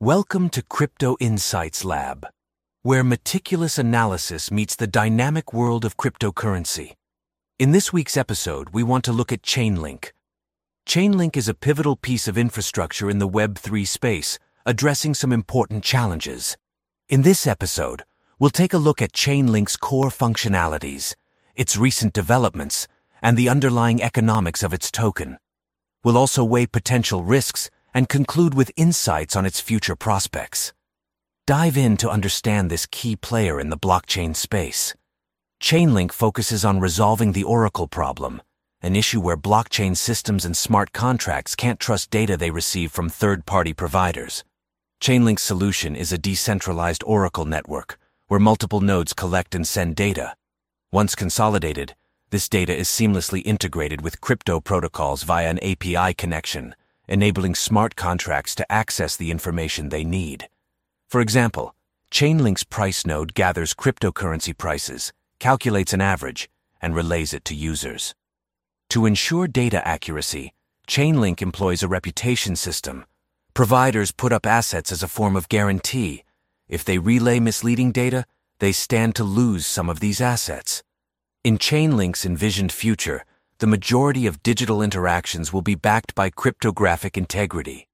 Welcome to Crypto Insights Lab, where meticulous analysis meets the dynamic world of cryptocurrency. In this week's episode, we want to look at Chainlink. Chainlink is a pivotal piece of infrastructure in the Web3 space, addressing some important challenges. In this episode, we'll take a look at Chainlink's core functionalities, its recent developments, and the underlying economics of its token. We'll also weigh potential risks and conclude with insights on its future prospects. Dive in to understand this key player in the blockchain space. Chainlink focuses on resolving the Oracle problem, an issue where blockchain systems and smart contracts can't trust data they receive from third-party providers. Chainlink's solution is a decentralized Oracle network where multiple nodes collect and send data. Once consolidated, this data is seamlessly integrated with crypto protocols via an API connection, enabling smart contracts to access the information they need. For example, Chainlink's price node gathers cryptocurrency prices, calculates an average, and relays it to users. To ensure data accuracy, Chainlink employs a reputation system. Providers put up assets as a form of guarantee. If they relay misleading data, they stand to lose some of these assets. In Chainlink's envisioned future, the majority of digital interactions will be backed by cryptographic integrity.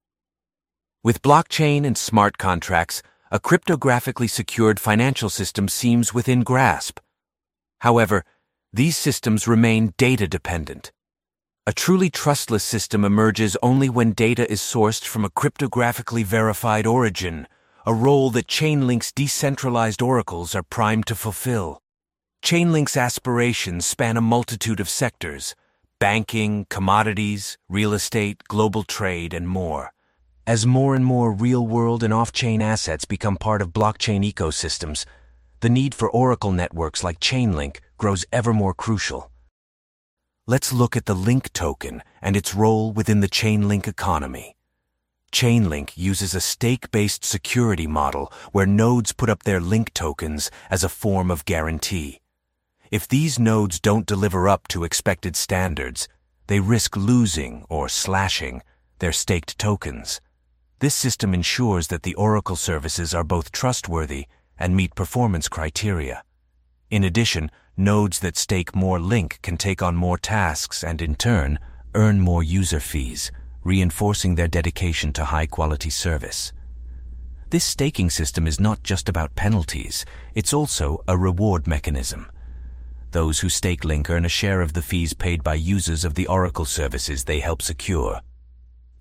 With blockchain and smart contracts, a cryptographically secured financial system seems within grasp. However, these systems remain data dependent. A truly trustless system emerges only when data is sourced from a cryptographically verified origin, a role that Chainlink's decentralized oracles are primed to fulfill. Chainlink's aspirations span a multitude of sectors banking, commodities, real estate, global trade, and more. As more and more real world and off chain assets become part of blockchain ecosystems, the need for Oracle networks like Chainlink grows ever more crucial. Let's look at the Link token and its role within the Chainlink economy. Chainlink uses a stake based security model where nodes put up their Link tokens as a form of guarantee. If these nodes don't deliver up to expected standards, they risk losing or slashing their staked tokens. This system ensures that the Oracle services are both trustworthy and meet performance criteria. In addition, nodes that stake more Link can take on more tasks and, in turn, earn more user fees, reinforcing their dedication to high quality service. This staking system is not just about penalties, it's also a reward mechanism. Those who stake Link earn a share of the fees paid by users of the Oracle services they help secure.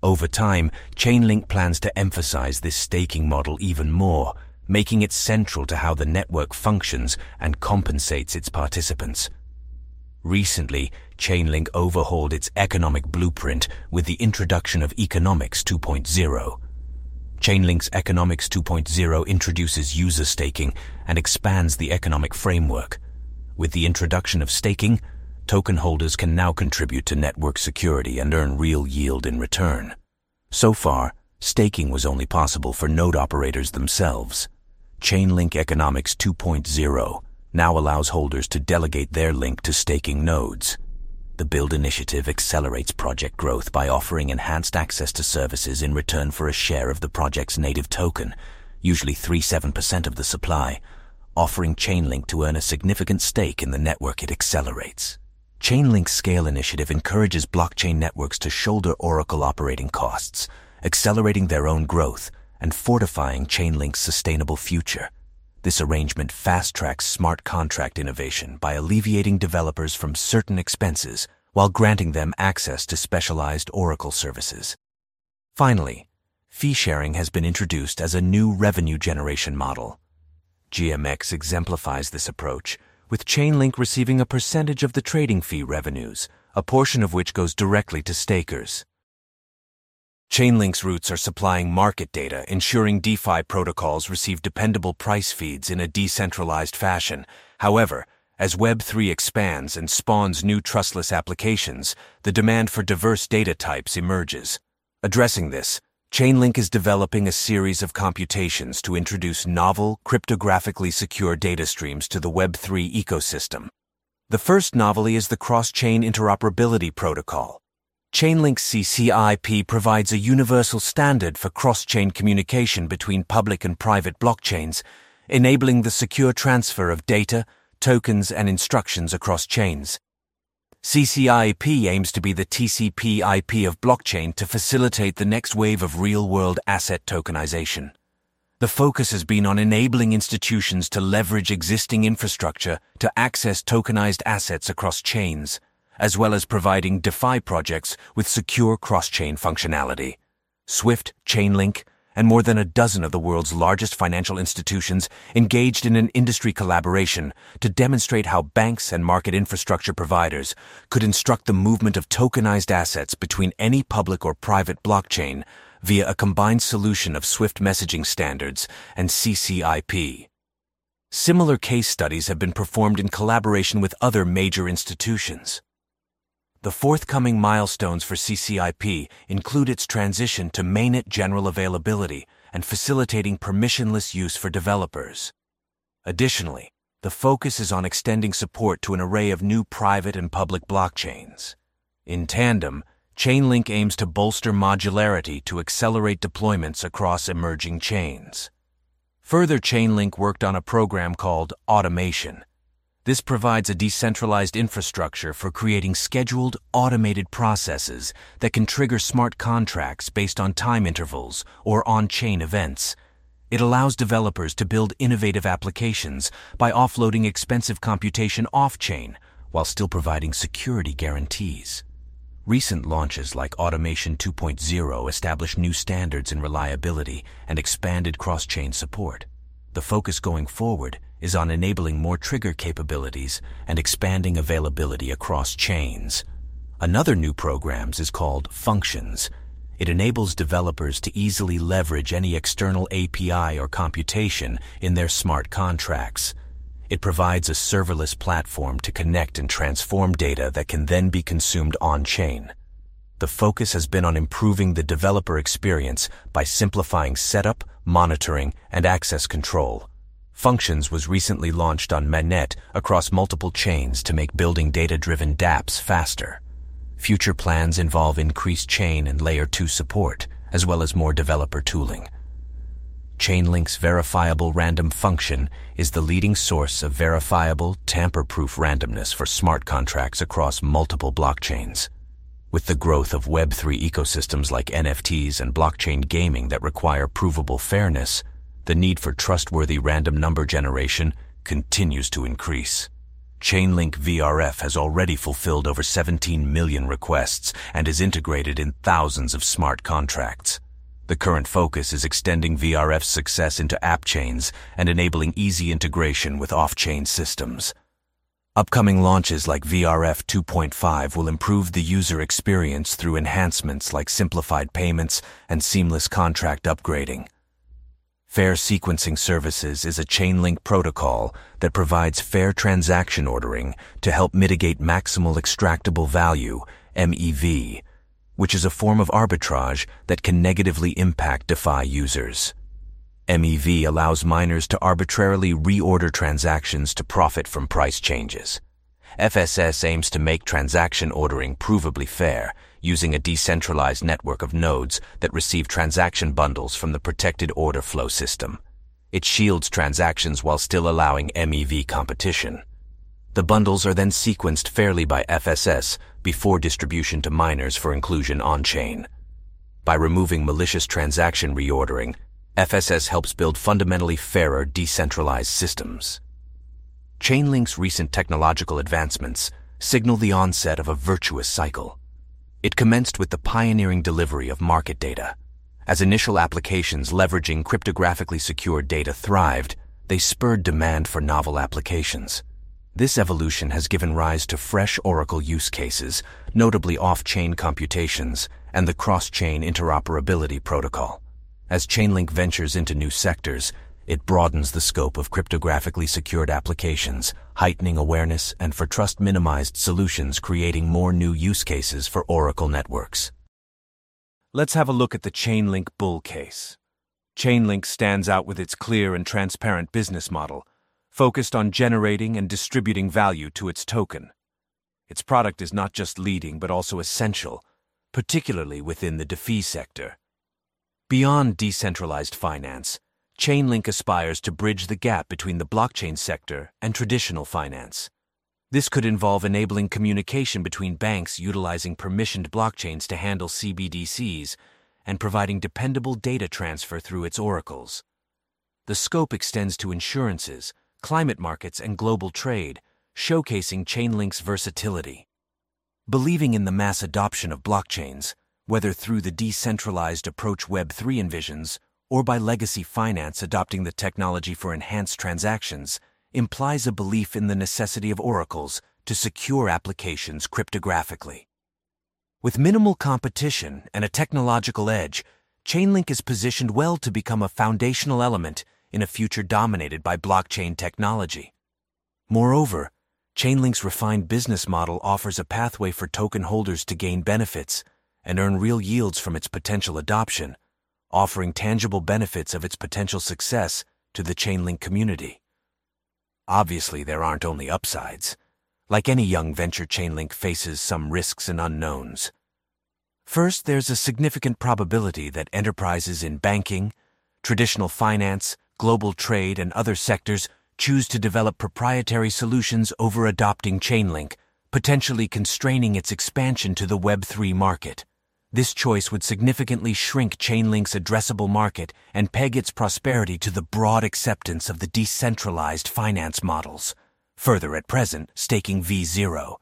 Over time, Chainlink plans to emphasize this staking model even more, making it central to how the network functions and compensates its participants. Recently, Chainlink overhauled its economic blueprint with the introduction of Economics 2.0. Chainlink's Economics 2.0 introduces user staking and expands the economic framework. With the introduction of staking, token holders can now contribute to network security and earn real yield in return. So far, staking was only possible for node operators themselves. Chainlink Economics 2.0 now allows holders to delegate their link to staking nodes. The Build initiative accelerates project growth by offering enhanced access to services in return for a share of the project's native token, usually 3-7% of the supply, offering Chainlink to earn a significant stake in the network it accelerates. Chainlink's Scale initiative encourages blockchain networks to shoulder Oracle operating costs, accelerating their own growth and fortifying Chainlink's sustainable future. This arrangement fast-tracks smart contract innovation by alleviating developers from certain expenses while granting them access to specialized Oracle services. Finally, fee sharing has been introduced as a new revenue generation model. GMX exemplifies this approach, with Chainlink receiving a percentage of the trading fee revenues, a portion of which goes directly to stakers. Chainlink's roots are supplying market data, ensuring DeFi protocols receive dependable price feeds in a decentralized fashion. However, as Web3 expands and spawns new trustless applications, the demand for diverse data types emerges. Addressing this, Chainlink is developing a series of computations to introduce novel, cryptographically secure data streams to the Web3 ecosystem. The first novelty is the cross-chain interoperability protocol. Chainlink CCIP provides a universal standard for cross-chain communication between public and private blockchains, enabling the secure transfer of data, tokens, and instructions across chains. CCIP aims to be the TCP IP of blockchain to facilitate the next wave of real-world asset tokenization. The focus has been on enabling institutions to leverage existing infrastructure to access tokenized assets across chains as well as providing DeFi projects with secure cross-chain functionality. Swift, Chainlink, and more than a dozen of the world's largest financial institutions engaged in an industry collaboration to demonstrate how banks and market infrastructure providers could instruct the movement of tokenized assets between any public or private blockchain via a combined solution of Swift messaging standards and CCIP. Similar case studies have been performed in collaboration with other major institutions. The forthcoming milestones for CCIP include its transition to mainnet general availability and facilitating permissionless use for developers. Additionally, the focus is on extending support to an array of new private and public blockchains. In tandem, Chainlink aims to bolster modularity to accelerate deployments across emerging chains. Further, Chainlink worked on a program called Automation, this provides a decentralized infrastructure for creating scheduled, automated processes that can trigger smart contracts based on time intervals or on-chain events. It allows developers to build innovative applications by offloading expensive computation off-chain while still providing security guarantees. Recent launches like Automation 2.0 established new standards in reliability and expanded cross-chain support. The focus going forward is on enabling more trigger capabilities and expanding availability across chains. Another new programs is called Functions. It enables developers to easily leverage any external API or computation in their smart contracts. It provides a serverless platform to connect and transform data that can then be consumed on-chain. The focus has been on improving the developer experience by simplifying setup, monitoring, and access control. Functions was recently launched on Mainnet across multiple chains to make building data-driven dApps faster. Future plans involve increased chain and Layer 2 support, as well as more developer tooling. Chainlink's verifiable random function is the leading source of verifiable, tamper-proof randomness for smart contracts across multiple blockchains. With the growth of Web3 ecosystems like NFTs and blockchain gaming that require provable fairness, the need for trustworthy random number generation continues to increase. Chainlink VRF has already fulfilled over 17 million requests and is integrated in thousands of smart contracts. The current focus is extending VRF's success into app chains and enabling easy integration with off-chain systems. Upcoming launches like VRF 2.5 will improve the user experience through enhancements like simplified payments and seamless contract upgrading. Fair Sequencing Services is a Chainlink protocol that provides fair transaction ordering to help mitigate maximal extractable value, MEV, which is a form of arbitrage that can negatively impact DeFi users. MEV allows miners to arbitrarily reorder transactions to profit from price changes. FSS aims to make transaction ordering provably fair using a decentralized network of nodes that receive transaction bundles from the protected order flow system. It shields transactions while still allowing MEV competition. The bundles are then sequenced fairly by FSS before distribution to miners for inclusion on-chain. By removing malicious transaction reordering, FSS helps build fundamentally fairer decentralized systems. Chainlink's recent technological advancements signal the onset of a virtuous cycle. It commenced with the pioneering delivery of market data. As initial applications leveraging cryptographically secured data thrived, they spurred demand for novel applications. This evolution has given rise to fresh Oracle use cases, notably off-chain computations and the cross-chain interoperability protocol. As Chainlink ventures into new sectors, it broadens the scope of cryptographically secured applications, heightening awareness and for trust-minimized solutions creating more new use cases for Oracle networks. Let's have a look at the Chainlink bull case. Chainlink stands out with its clear and transparent business model, focused on generating and distributing value to its token. Its product is not just leading but also essential, particularly within the DeFi sector. Beyond decentralized finance, Chainlink aspires to bridge the gap between the blockchain sector and traditional finance. This could involve enabling communication between banks utilizing permissioned blockchains to handle CBDCs and providing dependable data transfer through its oracles. The scope extends to insurances, climate markets, and global trade, showcasing Chainlink's versatility. Believing in the mass adoption of blockchains, whether through the decentralized approach Web3 envisions or by legacy finance adopting the technology for enhanced transactions, implies a belief in the necessity of oracles to secure applications cryptographically. With minimal competition and a technological edge, Chainlink is positioned well to become a foundational element in a future dominated by blockchain technology. Moreover, Chainlink's refined business model offers a pathway for token holders to gain benefits and earn real yields from its potential adoption, offering tangible benefits of its potential success to the Chainlink community. Obviously, there aren't only upsides. Like any young venture, Chainlink faces some risks and unknowns. First, there's a significant probability that enterprises in banking, traditional finance, global trade, and other sectors choose to develop proprietary solutions over adopting Chainlink, potentially constraining its expansion to the Web3 market. This choice would significantly shrink Chainlink's addressable market and peg its prosperity to the broad acceptance of the decentralized finance models. Further, at present, staking V0.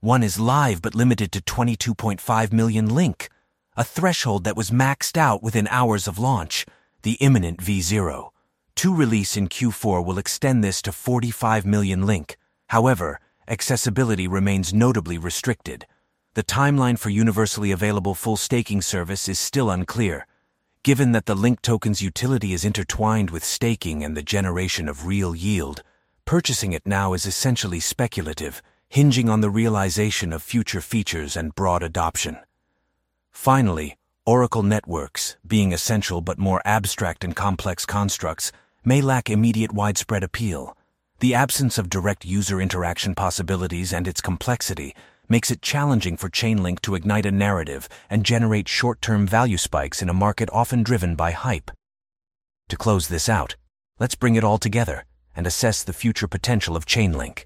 One is live but limited to 22.5 million link, a threshold that was maxed out within hours of launch, the imminent V0. Two release in Q4 will extend this to 45 million link. However, accessibility remains notably restricted the timeline for universally available full staking service is still unclear. Given that the Link token's utility is intertwined with staking and the generation of real yield, purchasing it now is essentially speculative, hinging on the realization of future features and broad adoption. Finally, Oracle networks, being essential but more abstract and complex constructs, may lack immediate widespread appeal. The absence of direct user interaction possibilities and its complexity makes it challenging for Chainlink to ignite a narrative and generate short-term value spikes in a market often driven by hype. To close this out, let's bring it all together and assess the future potential of Chainlink.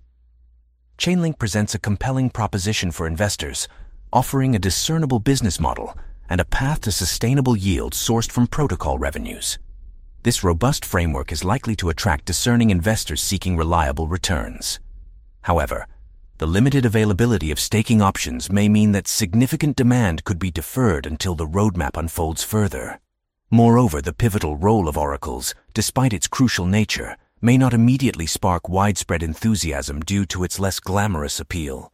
Chainlink presents a compelling proposition for investors, offering a discernible business model and a path to sustainable yield sourced from protocol revenues. This robust framework is likely to attract discerning investors seeking reliable returns. However, the limited availability of staking options may mean that significant demand could be deferred until the roadmap unfolds further. Moreover, the pivotal role of oracles, despite its crucial nature, may not immediately spark widespread enthusiasm due to its less glamorous appeal.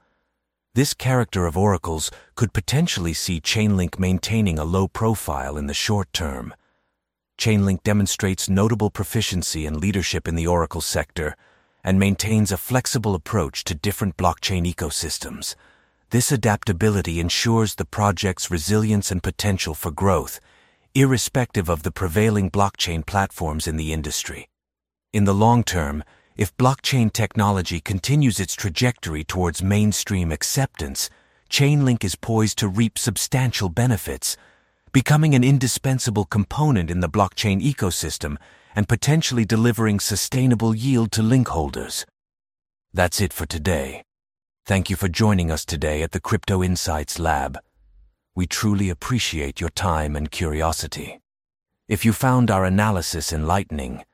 This character of oracles could potentially see Chainlink maintaining a low profile in the short term. Chainlink demonstrates notable proficiency and leadership in the oracle sector, and maintains a flexible approach to different blockchain ecosystems. This adaptability ensures the project's resilience and potential for growth, irrespective of the prevailing blockchain platforms in the industry. In the long term, if blockchain technology continues its trajectory towards mainstream acceptance, Chainlink is poised to reap substantial benefits, becoming an indispensable component in the blockchain ecosystem and potentially delivering sustainable yield to link holders. That's it for today. Thank you for joining us today at the Crypto Insights Lab. We truly appreciate your time and curiosity. If you found our analysis enlightening,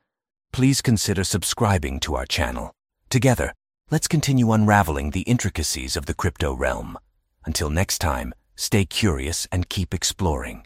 please consider subscribing to our channel. Together, let's continue unraveling the intricacies of the crypto realm. Until next time, stay curious and keep exploring.